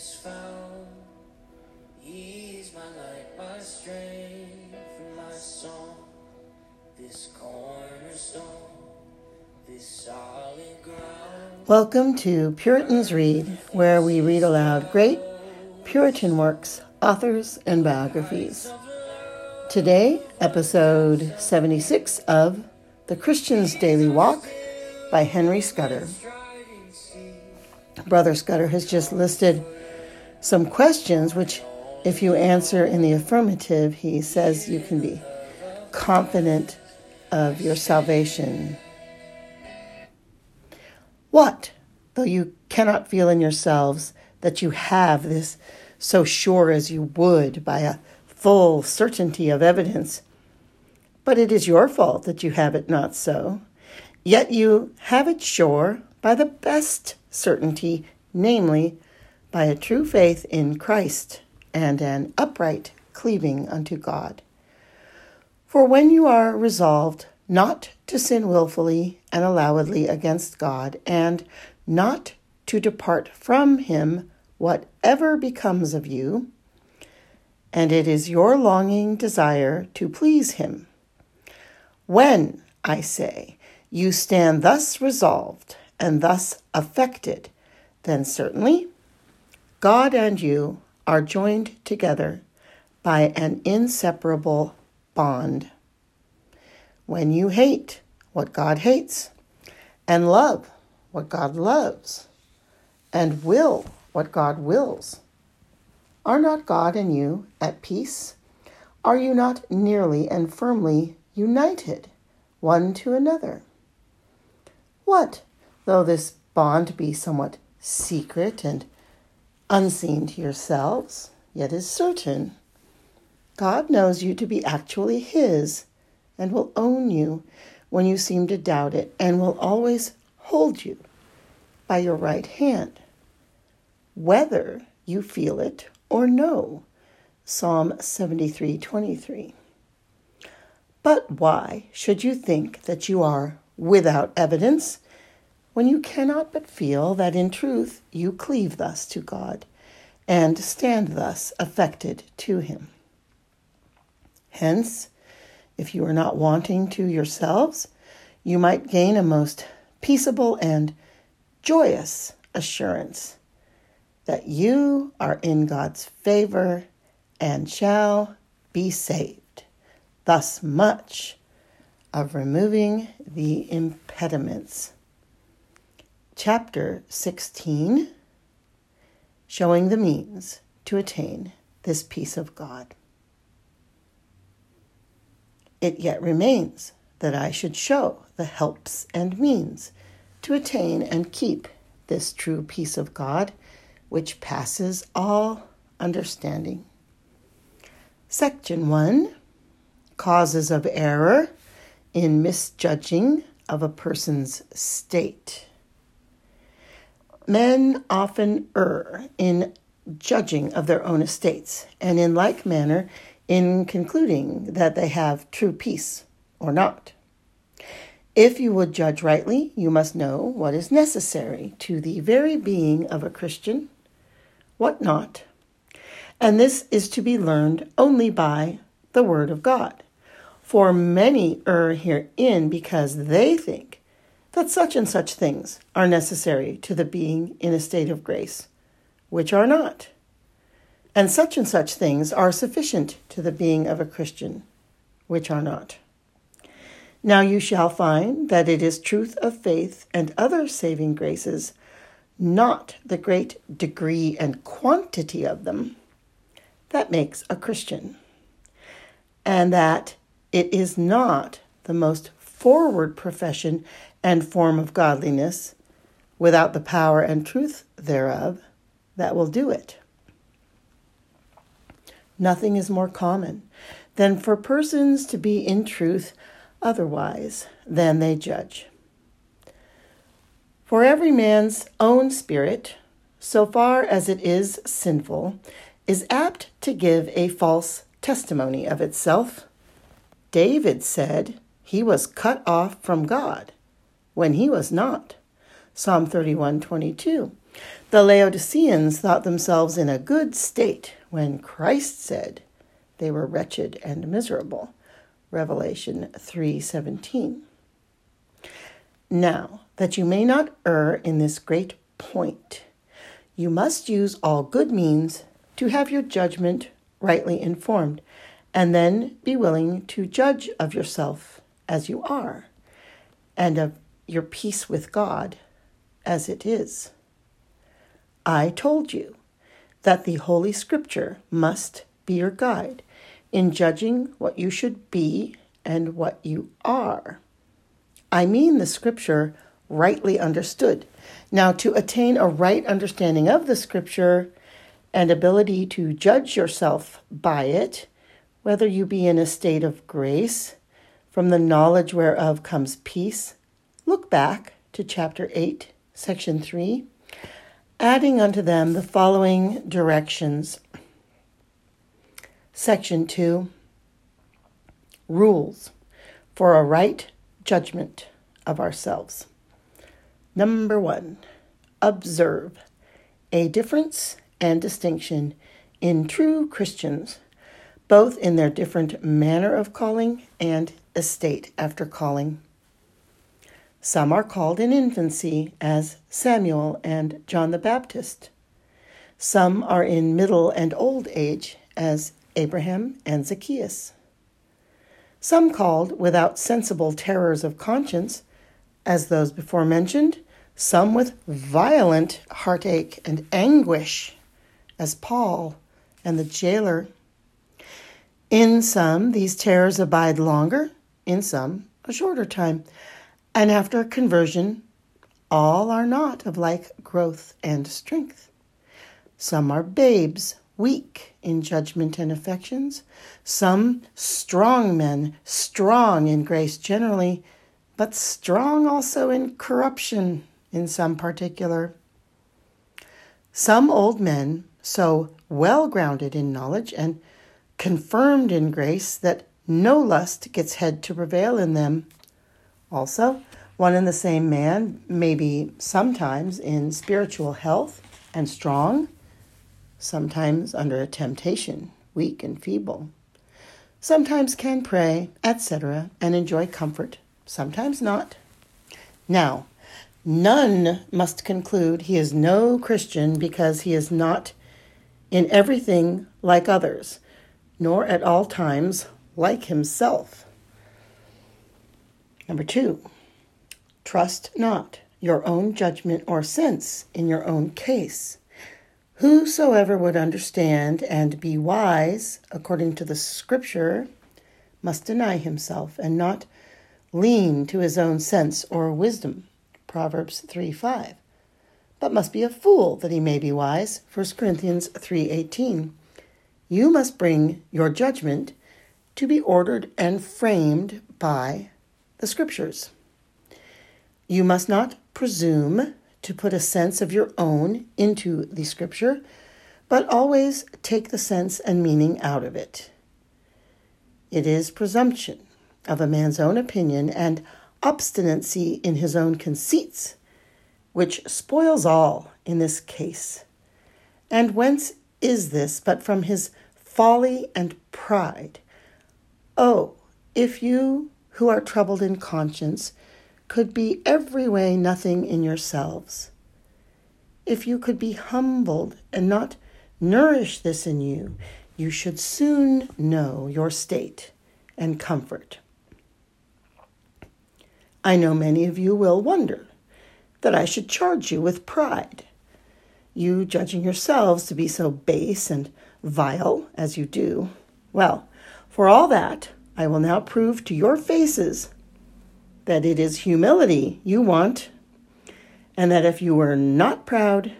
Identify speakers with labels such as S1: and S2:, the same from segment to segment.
S1: is found. He's my light, my strength, and my song. This cornerstone, this solid ground.
S2: Welcome to Puritans Read, where we read aloud great Puritan works, authors, and biographies. Today, episode 76 of The Christian's Daily Walk by Henry Scudder. Brother Scudder has just listed some questions which, if you answer in the affirmative, he says you can be confident of your salvation. What, though you cannot feel in yourselves that you have this so sure as you would by a full certainty of evidence? But it is your fault that you have it not so. Yet you have it sure by the best certainty, namely, by a true faith in Christ and an upright cleaving unto God. For when you are resolved not to sin wilfully and allowedly against God, and not to depart from Him, whatever becomes of you, and it is your longing desire to please Him. When, I say, you stand thus resolved and thus affected, then certainly God and you are joined together by an inseparable bond. When you hate what God hates, and love what God loves, and will what God wills, are not God and you at peace? Are you not nearly and firmly united one to another? What though this bond be somewhat secret and unseen to yourselves, yet is certain. God knows you to be actually His and will own you when you seem to doubt it and will always hold you by your right hand, whether you feel it or no. Psalm 73 23. But why should you think that you are without evidence? When you cannot but feel that in truth you cleave thus to God and stand thus affected to Him. Hence, if you are not wanting to yourselves, you might gain a most peaceable and joyous assurance that you are in God's favor and shall be saved. Thus much of removing the impediments chapter 16, showing the means to attain this peace of God. It yet remains that I should show the helps and means to attain and keep this true peace of God, which passes all understanding. Section 1 Causes of Error in Misjudging of a Person's State. Men often err in judging of their own estates, and in like manner in concluding that they have true peace or not. If you would judge rightly, you must know what is necessary to the very being of a Christian, what not. And this is to be learned only by the Word of God. For many err herein because they think that such and such things are necessary to the being in a state of grace, which are not. And such and such things are sufficient to the being of a Christian, which are not. Now you shall find that it is truth of faith and other saving graces, not the great degree and quantity of them, that makes a Christian, and that it is not the most forward profession and form of godliness without the power and truth thereof that will do it. Nothing is more common than for persons to be in truth otherwise than they judge. For every man's own spirit, so far as it is sinful, is apt to give a false testimony of itself. David said he was cut off from God when he was not. Psalm 31:22. The Laodiceans thought themselves in a good state when Christ said they were wretched and miserable. Revelation 3:17. Now, that you may not err in this great point, you must use all good means to have your judgment rightly informed, and then be willing to judge of yourself as you are, and of your peace with God as it is. I told you that the Holy Scripture must be your guide in judging what you should be and what you are. I mean the Scripture rightly understood. Now, to attain a right understanding of the Scripture and ability to judge yourself by it, whether you be in a state of grace, from the knowledge whereof comes peace, look back to chapter 8, section 3 adding unto them the following directions. Section 2 Rules for a right judgment of ourselves. Number one, observe a difference and distinction in true Christians, both in their different manner of calling and estate after calling. Some are called in infancy, as Samuel and John the Baptist. Some are in middle and old age, as Abraham and Zacchaeus. Some called without sensible terrors of conscience, as those before mentioned, some with violent heartache and anguish, as Paul and the jailer. In some, these terrors abide longer, in some, a shorter time and after conversion, all are not of like growth and strength. Some are babes, weak in judgment and affections. Some strong men, strong in grace generally, but strong also in corruption in some particular. Some old men, so well grounded in knowledge and confirmed in grace that no lust gets head to prevail in them also, one and the same man may be sometimes in spiritual health and strong, sometimes under a temptation, weak and feeble. Sometimes can pray, etc., and enjoy comfort, sometimes not. Now, none must conclude he is no Christian because he is not in everything like others, nor at all times like himself. Number two, trust not your own judgment or sense in your own case. Whosoever would understand and be wise according to the scripture must deny himself and not lean to his own sense or wisdom. Proverbs 3 5. But must be a fool that he may be wise. 1 Corinthians 3:18. You must bring your judgment to be ordered and framed by the Scriptures. You must not presume to put a sense of your own into the Scripture, but always take the sense and meaning out of it. It is presumption of a man's own opinion and obstinacy in his own conceits which spoils all in this case. And whence is this but from his folly and pride? Oh, if you who are troubled in conscience could be every way nothing in yourselves. If you could be humbled and not nourish this in you, you should soon know your state and comfort. I know many of you will wonder that I should charge you with pride, you judging yourselves to be so base and vile as you do. Well, for all that, I will now prove to your faces that it is humility you want, and that if you were not proud,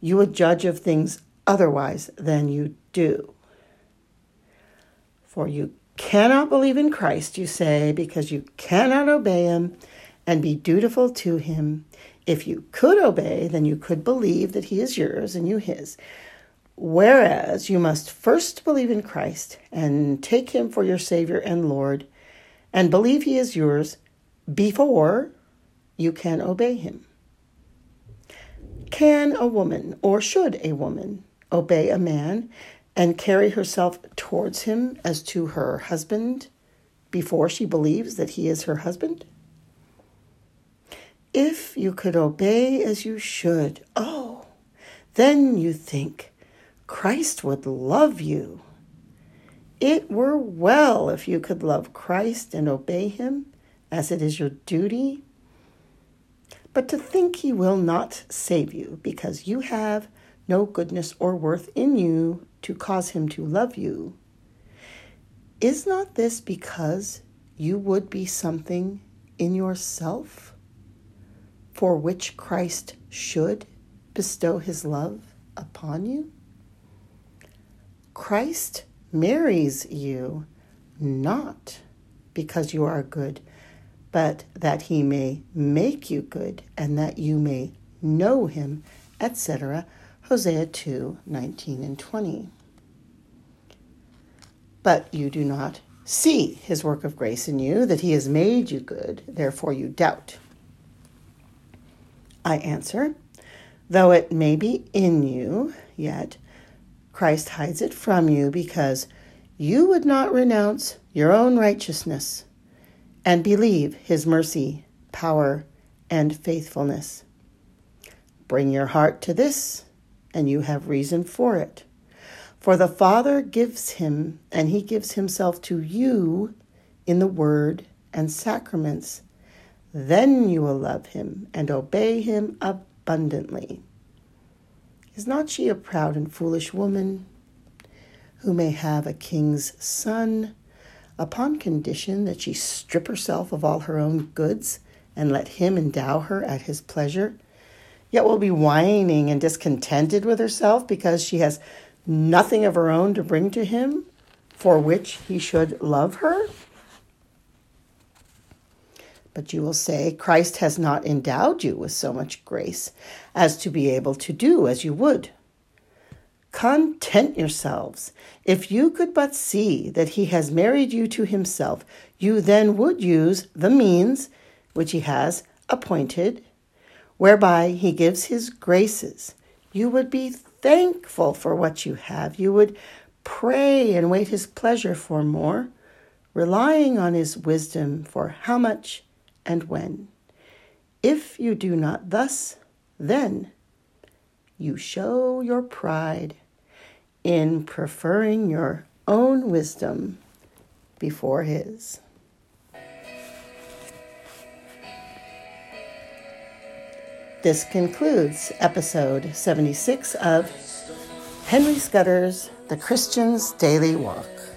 S2: you would judge of things otherwise than you do. For you cannot believe in Christ, you say, because you cannot obey him and be dutiful to him. If you could obey, then you could believe that he is yours and you his. Whereas you must first believe in Christ and take him for your Savior and Lord, and believe he is yours before you can obey him. Can a woman, or should a woman, obey a man and carry herself towards him as to her husband before she believes that he is her husband? If you could obey as you should, oh, then you think Christ would love you. It were well if you could love Christ and obey him as it is your duty. But to think he will not save you because you have no goodness or worth in you to cause him to love you, is not this because you would be something in yourself for which Christ should bestow his love upon you? Christ marries you not because you are good, but that he may make you good and that you may know him, etc. Hosea 2 19 and 20. But you do not see his work of grace in you, that he has made you good, therefore you doubt. I answer, though it may be in you, yet Christ hides it from you because you would not renounce your own righteousness and believe his mercy, power, and faithfulness. Bring your heart to this, and you have reason for it. For the Father gives him, and he gives himself to you in the word and sacraments. Then you will love him and obey him abundantly. Is not she a proud and foolish woman who may have a king's son? upon condition that she strip herself of all her own goods and let him endow her at his pleasure, yet will be whining and discontented with herself because she has nothing of her own to bring to him for which he should love her? But you will say, Christ has not endowed you with so much grace as to be able to do as you would. Content yourselves. If you could but see that he has married you to himself, you then would use the means which he has appointed, whereby he gives his graces. You would be thankful for what you have. You would pray and wait his pleasure for more, relying on his wisdom for how much and when. If you do not thus, then you show your pride in preferring your own wisdom before His. This concludes episode 76 of Henry Scudder's The Christian's Daily Walk.